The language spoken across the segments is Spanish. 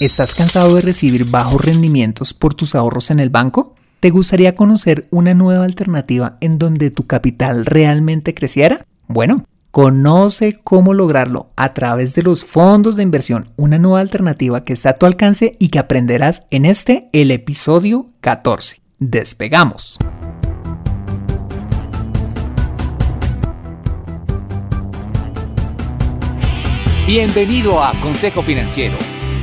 ¿Estás cansado de recibir bajos rendimientos por tus ahorros en el banco? ¿Te gustaría conocer una nueva alternativa en donde tu capital realmente creciera? Bueno, conoce cómo lograrlo a través de los fondos de inversión, una nueva alternativa que está a tu alcance y que aprenderás en este, el episodio 14. Despegamos. Bienvenido a Consejo Financiero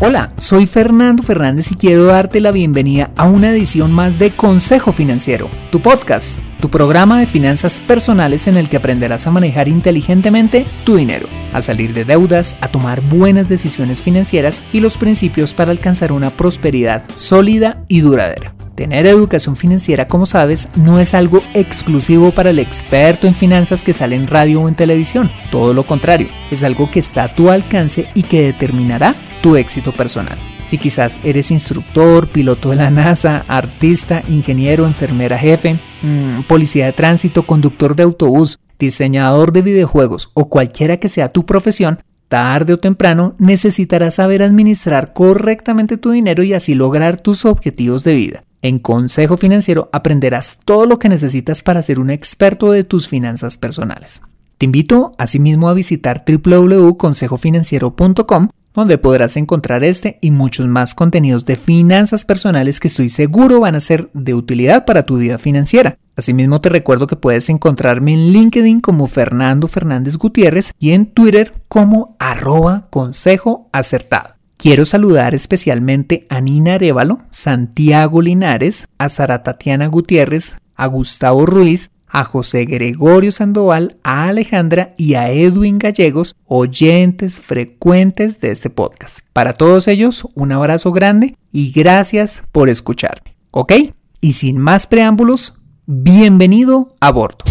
Hola, soy Fernando Fernández y quiero darte la bienvenida a una edición más de Consejo Financiero, tu podcast, tu programa de finanzas personales en el que aprenderás a manejar inteligentemente tu dinero, a salir de deudas, a tomar buenas decisiones financieras y los principios para alcanzar una prosperidad sólida y duradera. Tener educación financiera, como sabes, no es algo exclusivo para el experto en finanzas que sale en radio o en televisión. Todo lo contrario, es algo que está a tu alcance y que determinará tu éxito personal. Si quizás eres instructor, piloto de la NASA, artista, ingeniero, enfermera jefe, mm, policía de tránsito, conductor de autobús, diseñador de videojuegos o cualquiera que sea tu profesión, tarde o temprano necesitarás saber administrar correctamente tu dinero y así lograr tus objetivos de vida. En Consejo Financiero aprenderás todo lo que necesitas para ser un experto de tus finanzas personales. Te invito asimismo a visitar www.consejofinanciero.com donde podrás encontrar este y muchos más contenidos de finanzas personales que estoy seguro van a ser de utilidad para tu vida financiera. Asimismo te recuerdo que puedes encontrarme en LinkedIn como Fernando Fernández Gutiérrez y en Twitter como arroba consejo acertado. Quiero saludar especialmente a Nina Arevalo, Santiago Linares, a Sara Tatiana Gutiérrez, a Gustavo Ruiz, a José Gregorio Sandoval, a Alejandra y a Edwin Gallegos, oyentes frecuentes de este podcast. Para todos ellos, un abrazo grande y gracias por escucharme. ¿Ok? Y sin más preámbulos, bienvenido a bordo.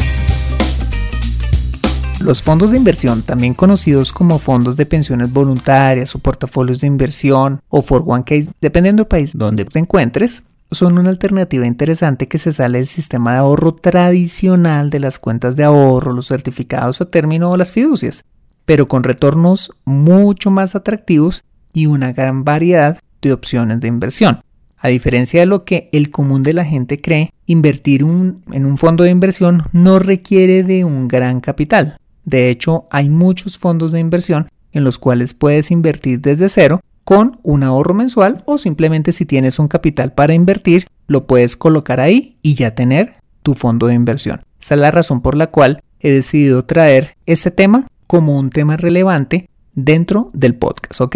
Los fondos de inversión, también conocidos como fondos de pensiones voluntarias o portafolios de inversión o 401k, dependiendo del país donde te encuentres, son una alternativa interesante que se sale del sistema de ahorro tradicional de las cuentas de ahorro, los certificados a término o las fiducias, pero con retornos mucho más atractivos y una gran variedad de opciones de inversión. A diferencia de lo que el común de la gente cree, invertir en un fondo de inversión no requiere de un gran capital. De hecho, hay muchos fondos de inversión en los cuales puedes invertir desde cero con un ahorro mensual o simplemente si tienes un capital para invertir, lo puedes colocar ahí y ya tener tu fondo de inversión. Esa es la razón por la cual he decidido traer este tema como un tema relevante dentro del podcast, ¿ok?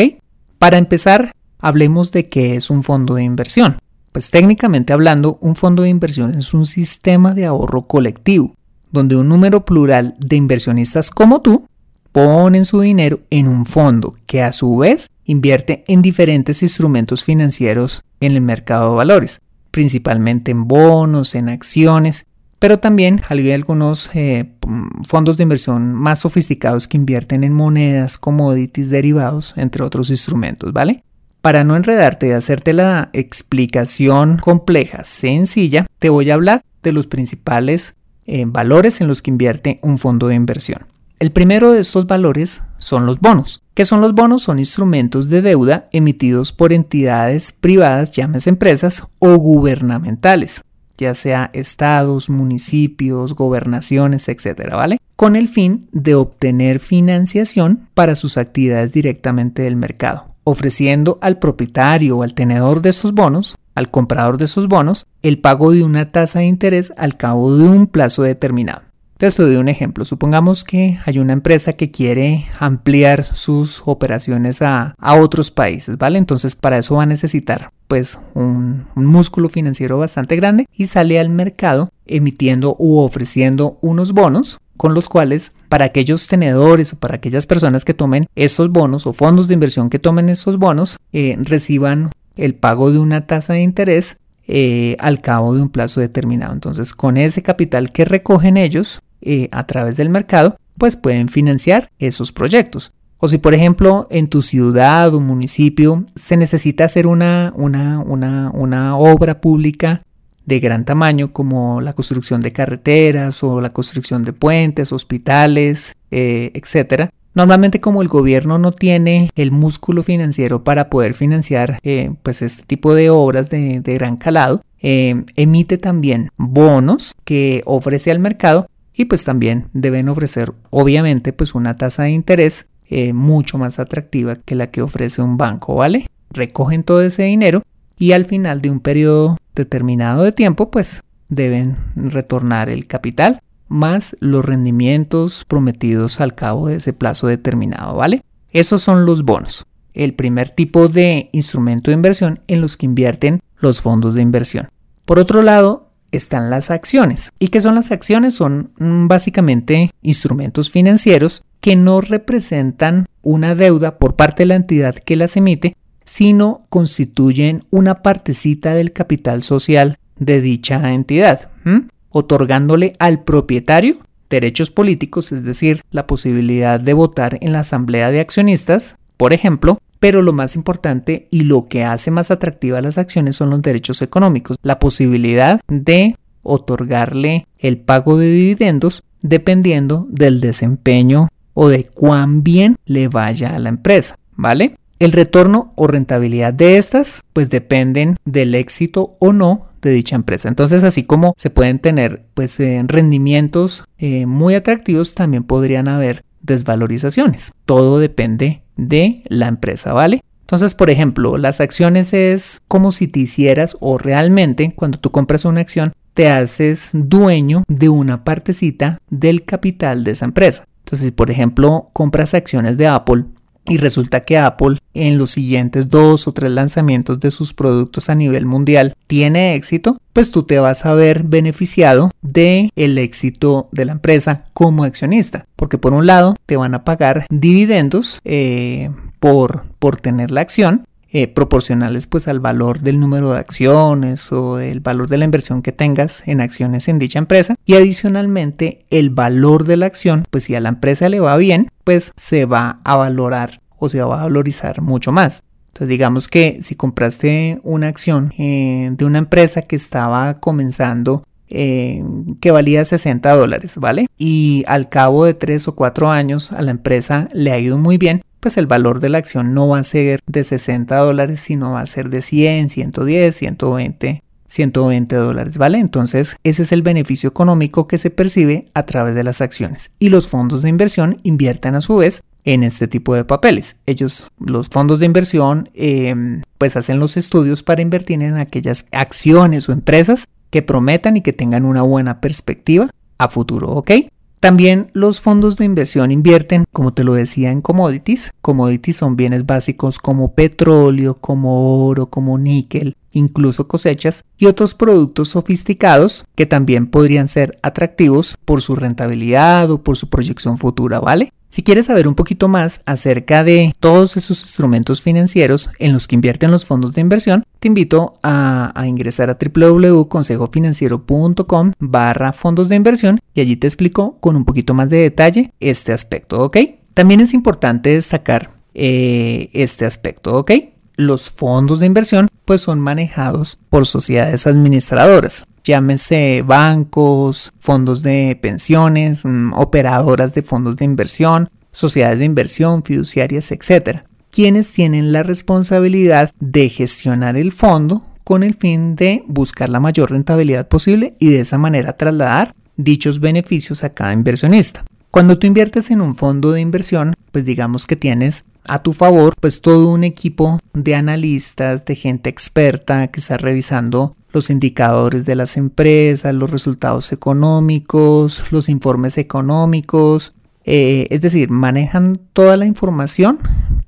Para empezar, hablemos de qué es un fondo de inversión. Pues técnicamente hablando, un fondo de inversión es un sistema de ahorro colectivo donde un número plural de inversionistas como tú ponen su dinero en un fondo que a su vez invierte en diferentes instrumentos financieros en el mercado de valores, principalmente en bonos, en acciones, pero también hay algunos eh, fondos de inversión más sofisticados que invierten en monedas, commodities, derivados, entre otros instrumentos, ¿vale? Para no enredarte y hacerte la explicación compleja, sencilla, te voy a hablar de los principales eh, valores en los que invierte un fondo de inversión. El primero de estos valores son los bonos. ¿Qué son los bonos? Son instrumentos de deuda emitidos por entidades privadas, llámese empresas, o gubernamentales, ya sea estados, municipios, gobernaciones, etcétera, ¿vale? Con el fin de obtener financiación para sus actividades directamente del mercado, ofreciendo al propietario o al tenedor de estos bonos al comprador de esos bonos el pago de una tasa de interés al cabo de un plazo determinado. Te doy un ejemplo. Supongamos que hay una empresa que quiere ampliar sus operaciones a, otros países, ¿vale? Entonces para eso va a necesitar pues un, músculo financiero bastante grande y sale al mercado emitiendo u ofreciendo unos bonos con los cuales para aquellos tenedores o para aquellas personas que tomen estos bonos o fondos de inversión que tomen estos bonos eh, reciban el pago de una tasa de interés eh, al cabo de un plazo determinado. Entonces, con ese capital que recogen ellos eh, a través del mercado, pues pueden financiar esos proyectos. O si, por ejemplo, en tu ciudad o municipio se necesita hacer una, una, una, obra pública de gran tamaño como la construcción de carreteras o la construcción de puentes, hospitales, eh, etc. Normalmente como el gobierno no tiene el músculo financiero para poder financiar eh, pues este tipo de obras de, gran calado, eh, emite también bonos que ofrece al mercado y pues también deben ofrecer obviamente pues una tasa de interés eh, mucho más atractiva que la que ofrece un banco, ¿vale? Recogen todo ese dinero y al final de un periodo determinado de tiempo pues deben retornar el capital más los rendimientos prometidos al cabo de ese plazo determinado, ¿vale? Esos son los bonos, el primer tipo de instrumento de inversión en los que invierten los fondos de inversión. Por otro lado, están las acciones. ¿Y qué son las acciones? Son mm, básicamente instrumentos financieros que no representan una deuda por parte de la entidad que las emite, sino constituyen una partecita del capital social de dicha entidad otorgándole al propietario derechos políticos, es decir, la posibilidad de votar en la asamblea de accionistas, por ejemplo, pero lo más importante y lo que hace más atractivas las acciones son los derechos económicos, la posibilidad de otorgarle el pago de dividendos dependiendo del desempeño o de cuán bien le vaya a la empresa, ¿vale? El retorno o rentabilidad de estas pues dependen del éxito o no de dicha empresa. Entonces, así como se pueden tener pues eh, rendimientos eh, muy atractivos, también podrían haber desvalorizaciones. Todo depende de la empresa, ¿vale? Entonces, por ejemplo, las acciones es como si te hicieras o realmente cuando tú compras una acción te haces dueño de una partecita del capital de esa empresa. Entonces, si por ejemplo compras acciones de Apple, y resulta que Apple en los siguientes dos o tres lanzamientos de sus productos a nivel mundial tiene éxito, pues tú te vas a ver beneficiado de el éxito de la empresa como accionista, porque por un lado te van a pagar dividendos eh, por, por tener la acción eh, proporcionales pues al valor del número de acciones o el valor de la inversión que tengas en acciones en dicha empresa y adicionalmente el valor de la acción pues si a la empresa le va bien pues se va a valorar o se va a valorizar mucho más entonces digamos que si compraste una acción eh, de una empresa que estaba comenzando eh, que valía 60 dólares, ¿vale? Y al cabo de 3 o 4 años a la empresa le ha ido muy bien, pues el valor de la acción no va a ser de 60 dólares, sino va a ser de 100, 110, 120, 120 dólares, ¿vale? Entonces, ese es el beneficio económico que se percibe a través de las acciones. Y los fondos de inversión invierten a su vez en este tipo de papeles. Ellos, los fondos de inversión, em, pues hacen los estudios para invertir en aquellas acciones o empresas que prometan y que tengan una buena perspectiva a futuro, ¿ok? También los fondos de inversión invierten, como te lo decía, en commodities. Commodities son bienes básicos como petróleo, como oro, como níquel, incluso cosechas y otros productos sofisticados que también podrían ser atractivos por su rentabilidad o por su proyección futura, ¿vale? Si quieres saber un poquito más acerca de todos esos instrumentos financieros en los que invierten los fondos de inversión, te invito a, ingresar a www.consejofinanciero.com barra fondos de inversión y allí te explico con un poquito más de detalle este aspecto, ¿ok? También es importante destacar eh, este aspecto, ¿ok? Los fondos de inversión pues son manejados por sociedades administradoras llámese bancos, fondos de pensiones, mm, operadoras de fondos de inversión, sociedades de inversión, fiduciarias, etc., quienes tienen la responsabilidad de gestionar el fondo con el fin de buscar la mayor rentabilidad posible y de esa manera trasladar dichos beneficios a cada inversionista. Cuando tú inviertes en un fondo de inversión, pues digamos que tienes a tu favor pues todo un equipo de analistas, de gente experta que está revisando los indicadores de las empresas, los resultados económicos, los informes económicos, eh, es decir, manejan toda la información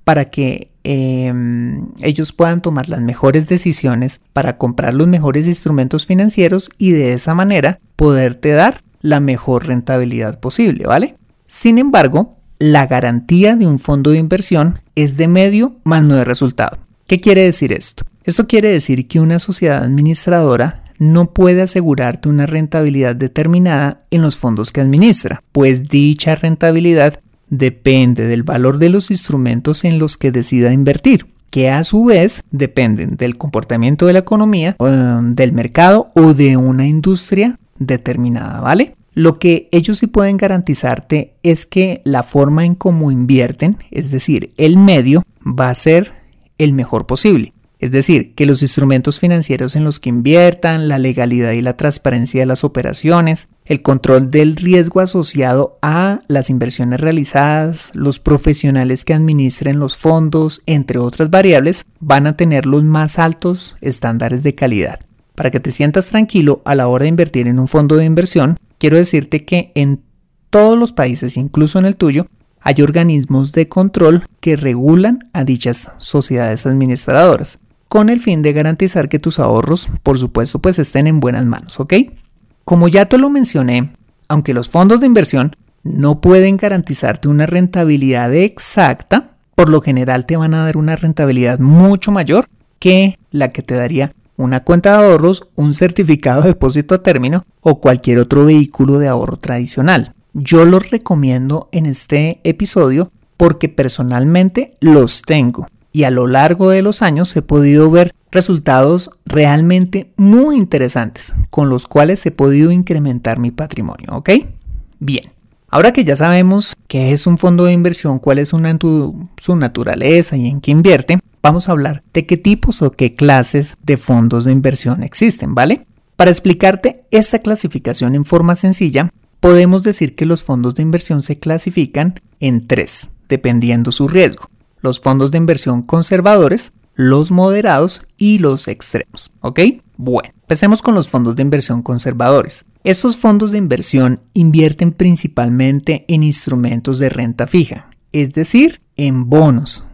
para que em, ellos puedan tomar las mejores decisiones para comprar los mejores instrumentos financieros y de esa manera poderte dar la mejor rentabilidad posible, ¿vale? Sin embargo, la garantía de un fondo de inversión es de medio más no de resultado. ¿Qué quiere decir esto? Esto quiere decir que una sociedad administradora no puede asegurarte una rentabilidad determinada en los fondos que administra, pues dicha rentabilidad depende del valor de los instrumentos en los que decida invertir, que a su vez dependen del comportamiento de la economía, del mercado o de una industria determinada, ¿vale? Lo que ellos sí pueden garantizarte es que la forma en cómo invierten, es decir, el medio, va a ser el mejor posible. Es decir, que los instrumentos financieros en los que inviertan, la legalidad y la transparencia de las operaciones, el control del riesgo asociado a las inversiones realizadas, los profesionales que administren los fondos, entre otras variables, van a tener los más altos estándares de calidad. Para que te sientas tranquilo a la hora de invertir en un fondo de inversión, quiero decirte que en todos los países, incluso en el tuyo, hay organismos de control que regulan a dichas sociedades administradoras, con el fin de garantizar que tus ahorros, por supuesto, pues estén en buenas manos, ¿ok? Como ya te lo mencioné, aunque los fondos de inversión no pueden garantizarte una rentabilidad exacta, por lo general te van a dar una rentabilidad mucho mayor que la que te daría una cuenta de ahorros, un certificado de depósito a término o cualquier otro vehículo de ahorro tradicional. Yo los recomiendo en este episodio porque personalmente los tengo y a lo largo de los años he podido ver resultados realmente muy interesantes con los cuales he podido incrementar mi patrimonio, ¿ok? Bien, ahora que ya sabemos qué es un fondo de inversión, cuál es su naturaleza y en qué invierte, vamos a hablar de qué tipos o qué clases de fondos de inversión existen, ¿vale? Para explicarte esta clasificación en forma sencilla, podemos decir que los fondos de inversión se clasifican en tres, dependiendo su riesgo. Los fondos de inversión conservadores, los moderados y los extremos. ¿Ok? Bueno, empecemos con los fondos de inversión conservadores. Estos fondos de inversión invierten principalmente en instrumentos de renta fija, es decir, en bonos,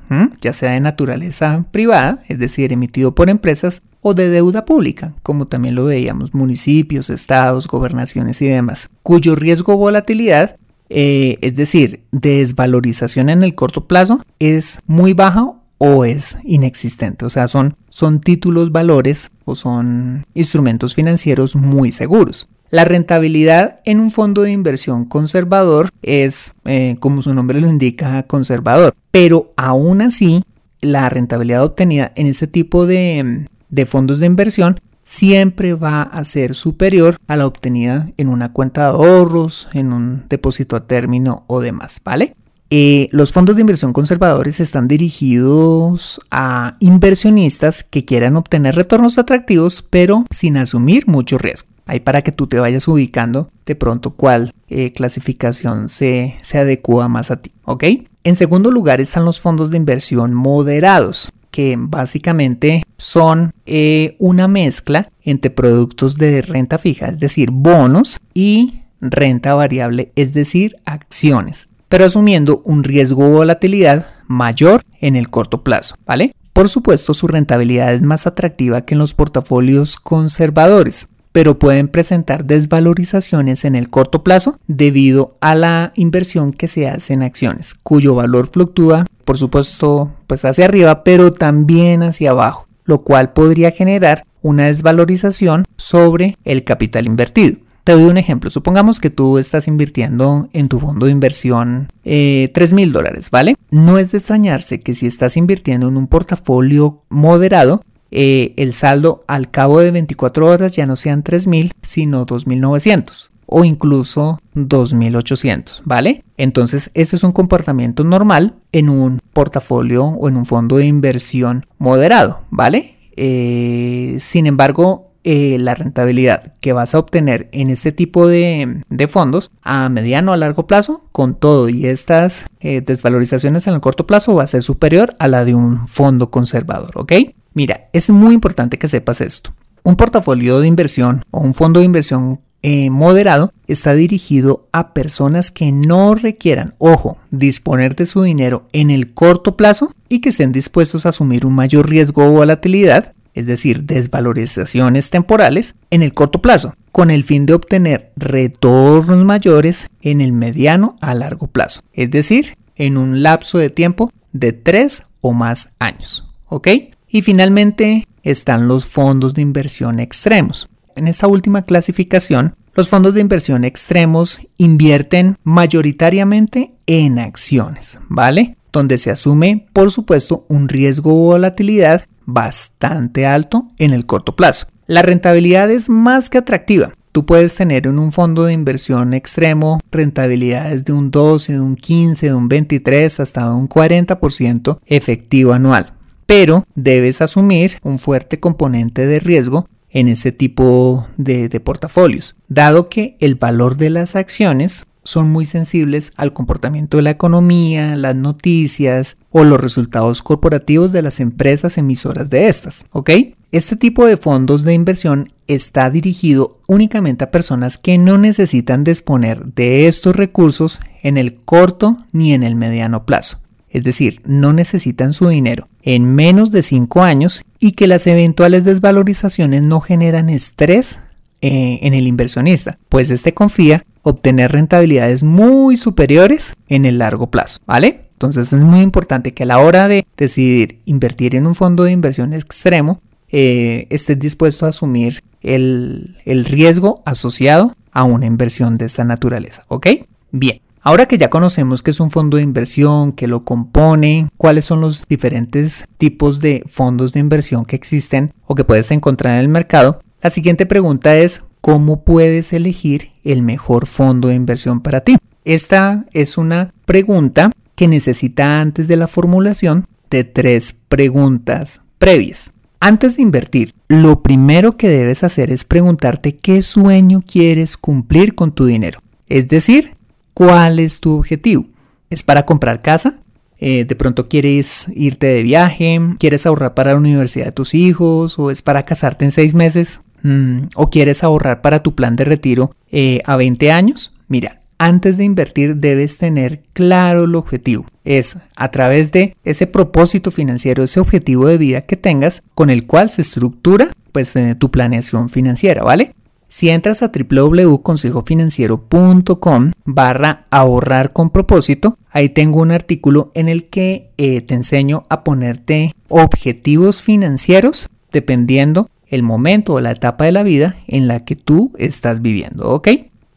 ya sea de naturaleza privada, es decir, emitido por empresas, o de deuda pública, como también lo veíamos, municipios, estados, gobernaciones y demás, cuyo riesgo volatilidad, eh, es decir, desvalorización en el corto plazo, es muy baja o es inexistente. O sea, son, son títulos valores o son instrumentos financieros muy seguros. La rentabilidad en un fondo de inversión conservador es, eh, como su nombre lo indica, conservador. Pero aún así, la rentabilidad obtenida en ese tipo de, de fondos de inversión siempre va a ser superior a la obtenida en una cuenta de ahorros, en un depósito a término o demás, ¿vale? Eh, los fondos de inversión conservadores están dirigidos a inversionistas que quieran obtener retornos atractivos pero sin asumir mucho riesgo. Ahí para que tú te vayas ubicando de pronto cuál eh, clasificación se, se adecua más a ti, ¿ok? En segundo lugar están los fondos de inversión moderados que básicamente son eh, una mezcla entre productos de renta fija, es decir, bonos y renta variable, es decir, acciones, pero asumiendo un riesgo de volatilidad mayor en el corto plazo, ¿vale? Por supuesto, su rentabilidad es más atractiva que en los portafolios conservadores, pero pueden presentar desvalorizaciones en el corto plazo debido a la inversión que se hace en acciones, cuyo valor fluctúa, por supuesto, pues hacia arriba, pero también hacia abajo, lo cual podría generar una desvalorización sobre el capital invertido. Te doy un ejemplo. Supongamos que tú estás invirtiendo en tu fondo de inversión eh, 3 mil dólares, ¿vale? No es de extrañarse que si estás invirtiendo en un portafolio moderado, eh, el saldo al cabo de 24 horas ya no sean 3.000, sino 2.900 o incluso 2.800, ¿vale? Entonces, este es un comportamiento normal en un portafolio o en un fondo de inversión moderado, ¿vale? Eh, sin embargo, eh, la rentabilidad que vas a obtener en este tipo de, fondos a mediano a largo plazo, con todo y estas desvalorizaciones en el corto plazo, va a ser superior a la de un fondo conservador, ¿ok? Mira, es muy importante que sepas esto. Un portafolio de inversión o un fondo de inversión eh, moderado está dirigido a personas que no requieran, ojo, disponer de su dinero en el corto plazo y que estén dispuestos a asumir un mayor riesgo o volatilidad, es decir, desvalorizaciones temporales en el corto plazo, con el fin de obtener retornos mayores en el mediano a largo plazo, es decir, en un lapso de tiempo de 3 o más años. ¿Ok? Y finalmente están los fondos de inversión extremos. En esta última clasificación, los fondos de inversión extremos invierten mayoritariamente en acciones, ¿vale? Donde se asume, por supuesto, un riesgo o volatilidad bastante alto en el corto plazo. La rentabilidad es más que atractiva. Tú puedes tener en un fondo de inversión extremo rentabilidades de un 12, de un 15, de un 23 hasta un 40% efectivo anual. Pero debes asumir un fuerte componente de riesgo en ese tipo de, portafolios, dado que el valor de las acciones son muy sensibles al comportamiento de la economía, las noticias o los resultados corporativos de las empresas emisoras de estas, ¿ok? Este tipo de fondos de inversión está dirigido únicamente a personas que no necesitan disponer de estos recursos en el corto ni en el mediano plazo. Es decir, no necesitan su dinero en menos de 5 años y que las eventuales desvalorizaciones no generan estrés eh, en el inversionista, pues este confía obtener rentabilidades muy superiores en el largo plazo, ¿vale? Entonces es muy importante que a la hora de decidir invertir en un fondo de inversión extremo, eh, estés dispuesto a asumir el, el riesgo asociado a una inversión de esta naturaleza, ¿ok? Bien. Ahora que ya conocemos qué es un fondo de inversión, qué lo compone, cuáles son los diferentes tipos de fondos de inversión que existen o que puedes encontrar en el mercado, la siguiente pregunta es ¿cómo puedes elegir el mejor fondo de inversión para ti? Esta es una pregunta que necesita antes de la formulación de tres preguntas previas. Antes de invertir, lo primero que debes hacer es preguntarte qué sueño quieres cumplir con tu dinero. Es decir, ¿cuál es tu objetivo? ¿Es para comprar casa? Eh, de pronto quieres irte de viaje, quieres ahorrar para la universidad de tus hijos o es para casarte en seis meses. Mm, o quieres ahorrar para tu plan de retiro eh, a 20 años, mira, antes de invertir debes tener claro el objetivo. Es a través de ese propósito financiero, ese objetivo de vida que tengas con el cual se estructura pues eh, tu planeación financiera, ¿vale? Si entras a www.consejofinanciero.com barra ahorrar con propósito, ahí tengo un artículo en el que eh, te enseño a ponerte objetivos financieros dependiendo el momento o la etapa de la vida en la que tú estás viviendo, ¿ok?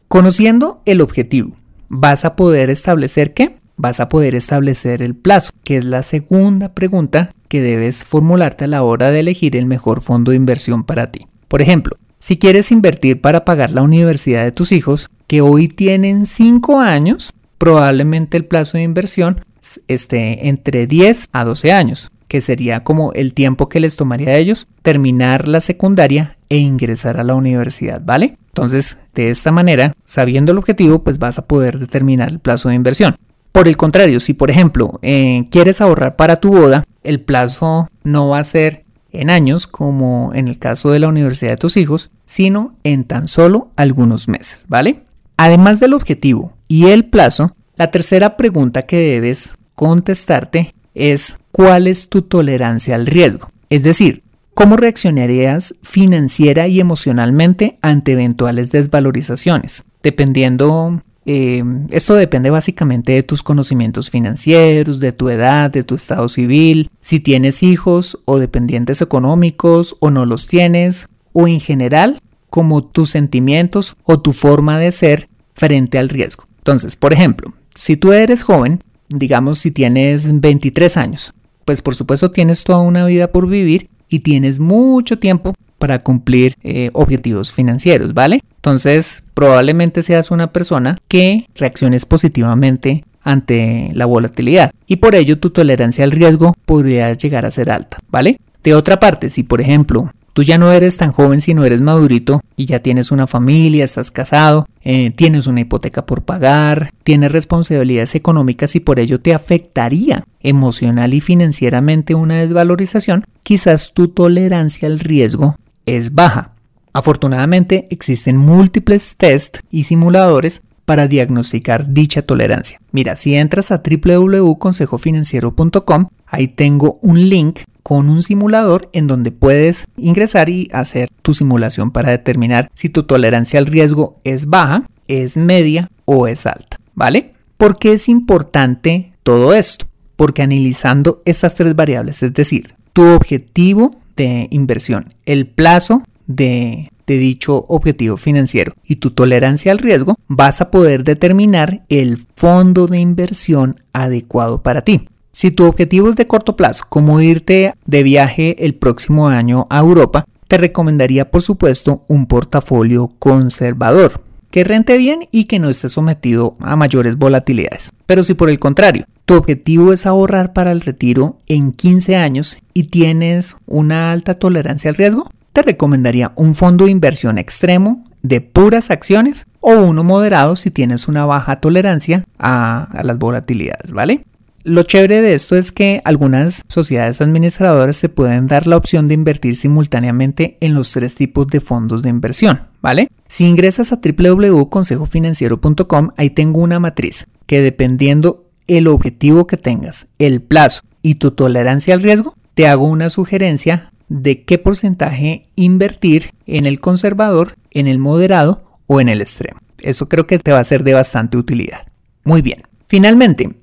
Conociendo el objetivo, vas a poder establecer qué? Vas a poder establecer el plazo, que es la segunda pregunta que debes formularte a la hora de elegir el mejor fondo de inversión para ti. Por ejemplo, si quieres invertir para pagar la universidad de tus hijos, que hoy tienen 5 años, probablemente el plazo de inversión esté entre 10 a 12 años que sería como el tiempo que les tomaría a ellos terminar la secundaria e ingresar a la universidad, ¿vale? Entonces, de esta manera, sabiendo el objetivo, pues vas a poder determinar el plazo de inversión. Por el contrario, si por ejemplo eh, quieres ahorrar para tu boda, el plazo no va a ser en años como en el caso de la universidad de tus hijos, sino en tan solo algunos meses, ¿vale? Además del objetivo y el plazo, la tercera pregunta que debes contestarte es cuál es tu tolerancia al riesgo. Es decir, cómo reaccionarías financiera y emocionalmente ante eventuales desvalorizaciones. Dependiendo, eh, esto depende básicamente de tus conocimientos financieros, de tu edad, de tu estado civil, si tienes hijos o dependientes económicos o no los tienes, o en general, como tus sentimientos o tu forma de ser frente al riesgo. Entonces, por ejemplo, si tú eres joven, digamos si tienes 23 años, pues por supuesto tienes toda una vida por vivir y tienes mucho tiempo para cumplir eh, objetivos financieros, ¿vale? Entonces probablemente seas una persona que reacciones positivamente ante la volatilidad y por ello tu tolerancia al riesgo podría llegar a ser alta, ¿vale? De otra parte, si por ejemplo Tú ya no eres tan joven si no eres madurito y ya tienes una familia, estás casado, eh, tienes una hipoteca por pagar, tienes responsabilidades económicas y por ello te afectaría emocional y financieramente una desvalorización, quizás tu tolerancia al riesgo es baja. Afortunadamente existen múltiples test y simuladores para diagnosticar dicha tolerancia. Mira, si entras a www.consejofinanciero.com, ahí tengo un link con un simulador en donde puedes ingresar y hacer tu simulación para determinar si tu tolerancia al riesgo es baja, es media o es alta, ¿vale? ¿Por qué es importante todo esto? Porque analizando estas tres variables, es decir, tu objetivo de inversión, el plazo de, dicho objetivo financiero y tu tolerancia al riesgo, vas a poder determinar el fondo de inversión adecuado para ti. Si tu objetivo es de corto plazo, como irte de viaje el próximo año a Europa, te recomendaría por supuesto un portafolio conservador que rente bien y que no esté sometido a mayores volatilidades. Pero si por el contrario, tu objetivo es ahorrar para el retiro en 15 años y tienes una alta tolerancia al riesgo, te recomendaría un fondo de inversión extremo de puras acciones o uno moderado si tienes una baja tolerancia a, las volatilidades, ¿vale? Lo chévere de esto es que algunas sociedades administradoras se pueden dar la opción de invertir simultáneamente en los tres tipos de fondos de inversión, ¿vale? Si ingresas a www.consejofinanciero.com, ahí tengo una matriz que dependiendo el objetivo que tengas, el plazo y tu tolerancia al riesgo, te hago una sugerencia de qué porcentaje invertir en el conservador, en el moderado o en el extremo. Eso creo que te va a ser de bastante utilidad. Muy bien. Finalmente,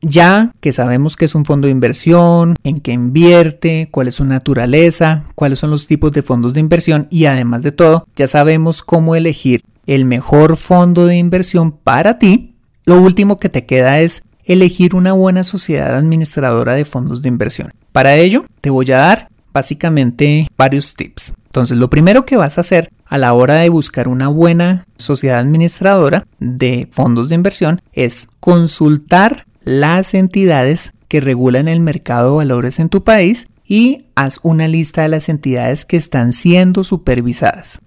ya que sabemos qué es un fondo de inversión, en qué invierte, cuál es su naturaleza, cuáles son los tipos de fondos de inversión y además de todo, ya sabemos cómo elegir el mejor fondo de inversión para ti, lo último que te queda es elegir una buena sociedad administradora de fondos de inversión. Para ello, te voy a dar básicamente varios tips. Entonces, lo primero que vas a hacer a la hora de buscar una buena sociedad administradora de fondos de inversión es consultar las entidades que regulan el mercado de valores en tu país y haz una lista de las entidades que están siendo supervisadas.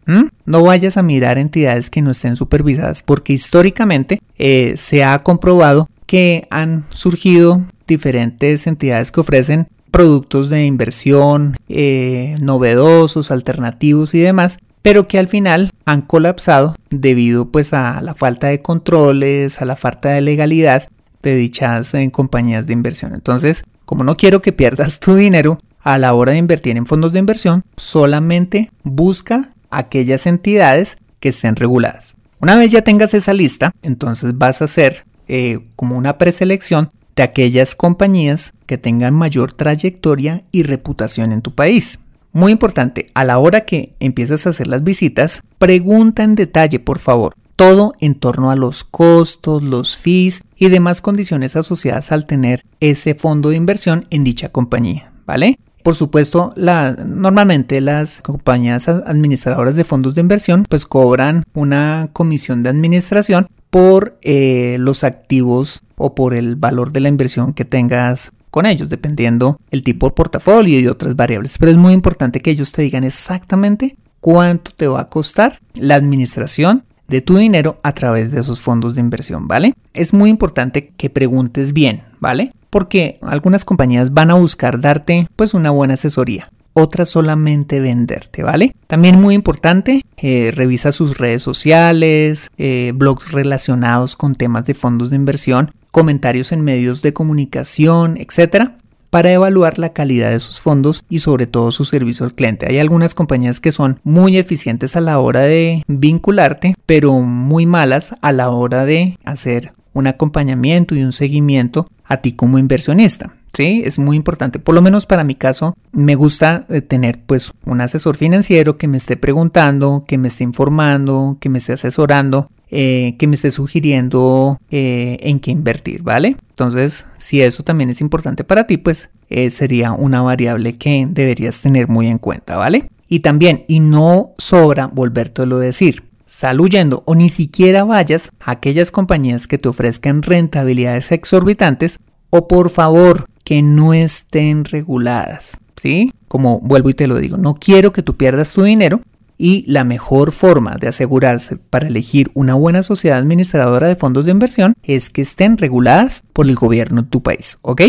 No vayas a mirar entidades que no estén supervisadas porque históricamente eh, se ha comprobado que han surgido diferentes entidades que ofrecen productos de inversión eh, novedosos, alternativos y demás, pero que al final han colapsado debido pues a la falta de controles, a la falta de legalidad de dichas en compañías de inversión. Entonces, como no quiero que pierdas tu dinero a la hora de invertir en fondos de inversión, solamente busca aquellas entidades que estén reguladas. Una vez ya tengas esa lista, entonces vas a hacer eh, como una preselección de aquellas compañías que tengan mayor trayectoria y reputación en tu país. Muy importante, a la hora que empieces a hacer las visitas, pregunta en detalle, por favor, todo en torno a los costos, los fees y demás condiciones asociadas al tener ese fondo de inversión en dicha compañía, ¿vale? Por supuesto, normalmente las compañías administradoras de fondos de inversión pues cobran una comisión de administración por eh, los activos o por el valor de la inversión que tengas con ellos, dependiendo el tipo de portafolio y otras variables. Pero es muy importante que ellos te digan exactamente cuánto te va a costar la administración de tu dinero a través de esos fondos de inversión, ¿vale? Es muy importante que preguntes bien, ¿vale? Porque algunas compañías van a buscar darte pues una buena asesoría, otras solamente venderte, ¿vale? También muy importante, eh, revisa sus redes sociales, eh, blogs relacionados con temas de fondos de inversión, comentarios en medios de comunicación, etcétera para evaluar la calidad de sus fondos y sobre todo su servicio al cliente. Hay algunas compañías que son muy eficientes a la hora de vincularte, pero muy malas a la hora de hacer un acompañamiento y un seguimiento a ti como inversionista. Sí, es muy importante. Por lo menos para mi caso, me gusta eh, tener pues un asesor financiero que me esté preguntando, que me esté informando, que me esté asesorando eh, que me esté sugiriendo eh, en qué invertir, ¿vale? Entonces, si eso también es importante para ti, pues sería una variable que deberías tener muy en cuenta, ¿vale? Y también, y no sobra volvértelo a decir, sal o ni siquiera vayas a aquellas compañías que te ofrezcan rentabilidades exorbitantes o por favor que no estén reguladas, ¿sí? Como vuelvo y te lo digo, no quiero que tú pierdas tu dinero y la mejor forma de asegurarse para elegir una buena sociedad administradora de fondos de inversión es que estén reguladas por el gobierno de tu país, ¿ok?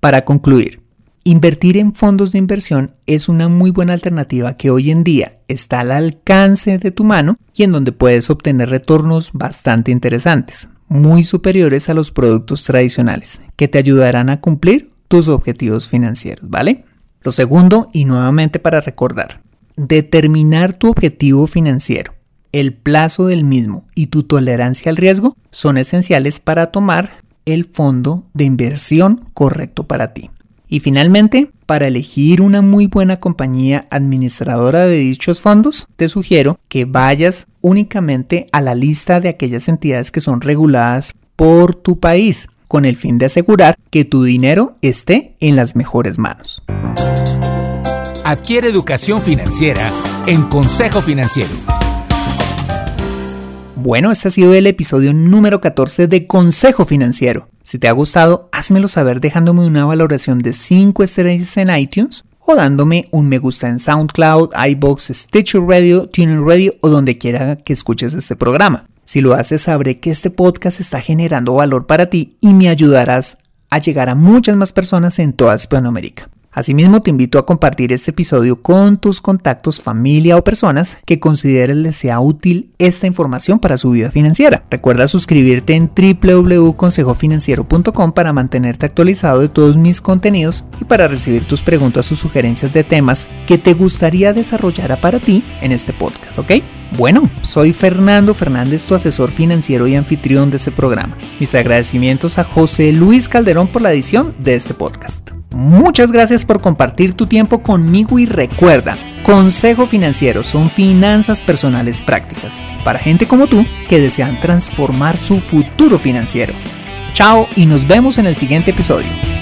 Para concluir, Invertir en fondos de inversión es una muy buena alternativa que hoy en día está al alcance de tu mano y en donde puedes obtener retornos bastante interesantes, muy superiores a los productos tradicionales, que te ayudarán a cumplir tus objetivos financieros, ¿vale? Lo segundo, y nuevamente para recordar, determinar tu objetivo financiero, el plazo del mismo y tu tolerancia al riesgo son esenciales para tomar el fondo de inversión correcto para ti. Y finalmente, para elegir una muy buena compañía administradora de dichos fondos, te sugiero que vayas únicamente a la lista de aquellas entidades que son reguladas por tu país, con el fin de asegurar que tu dinero esté en las mejores manos. Adquiere educación financiera en Consejo Financiero. Bueno, este ha sido el episodio número 14 de Consejo Financiero. Si te ha gustado, házmelo saber dejándome una valoración de 5 estrellas en iTunes o dándome un me gusta en SoundCloud, iBox, Stitcher Radio, TuneIn Radio o donde quiera que escuches este programa. Si lo haces, sabré que este podcast está generando valor para ti y me ayudarás a llegar a muchas más personas en toda Hispanoamérica. Asimismo, te invito a compartir este episodio con tus contactos, familia o personas que consideren les sea útil esta información para su vida financiera. Recuerda suscribirte en www.consejofinanciero.com para mantenerte actualizado de todos mis contenidos y para recibir tus preguntas o sugerencias de temas que te gustaría desarrollar para ti en este podcast, ¿ok? Bueno, soy Fernando Fernández, tu asesor financiero y anfitrión de este programa. Mis agradecimientos a José Luis Calderón por la edición de este podcast. Muchas gracias por compartir tu tiempo conmigo y recuerda, Consejo Financiero son finanzas personales prácticas para gente como tú que desean transformar su futuro financiero. Chao y nos vemos en el siguiente episodio.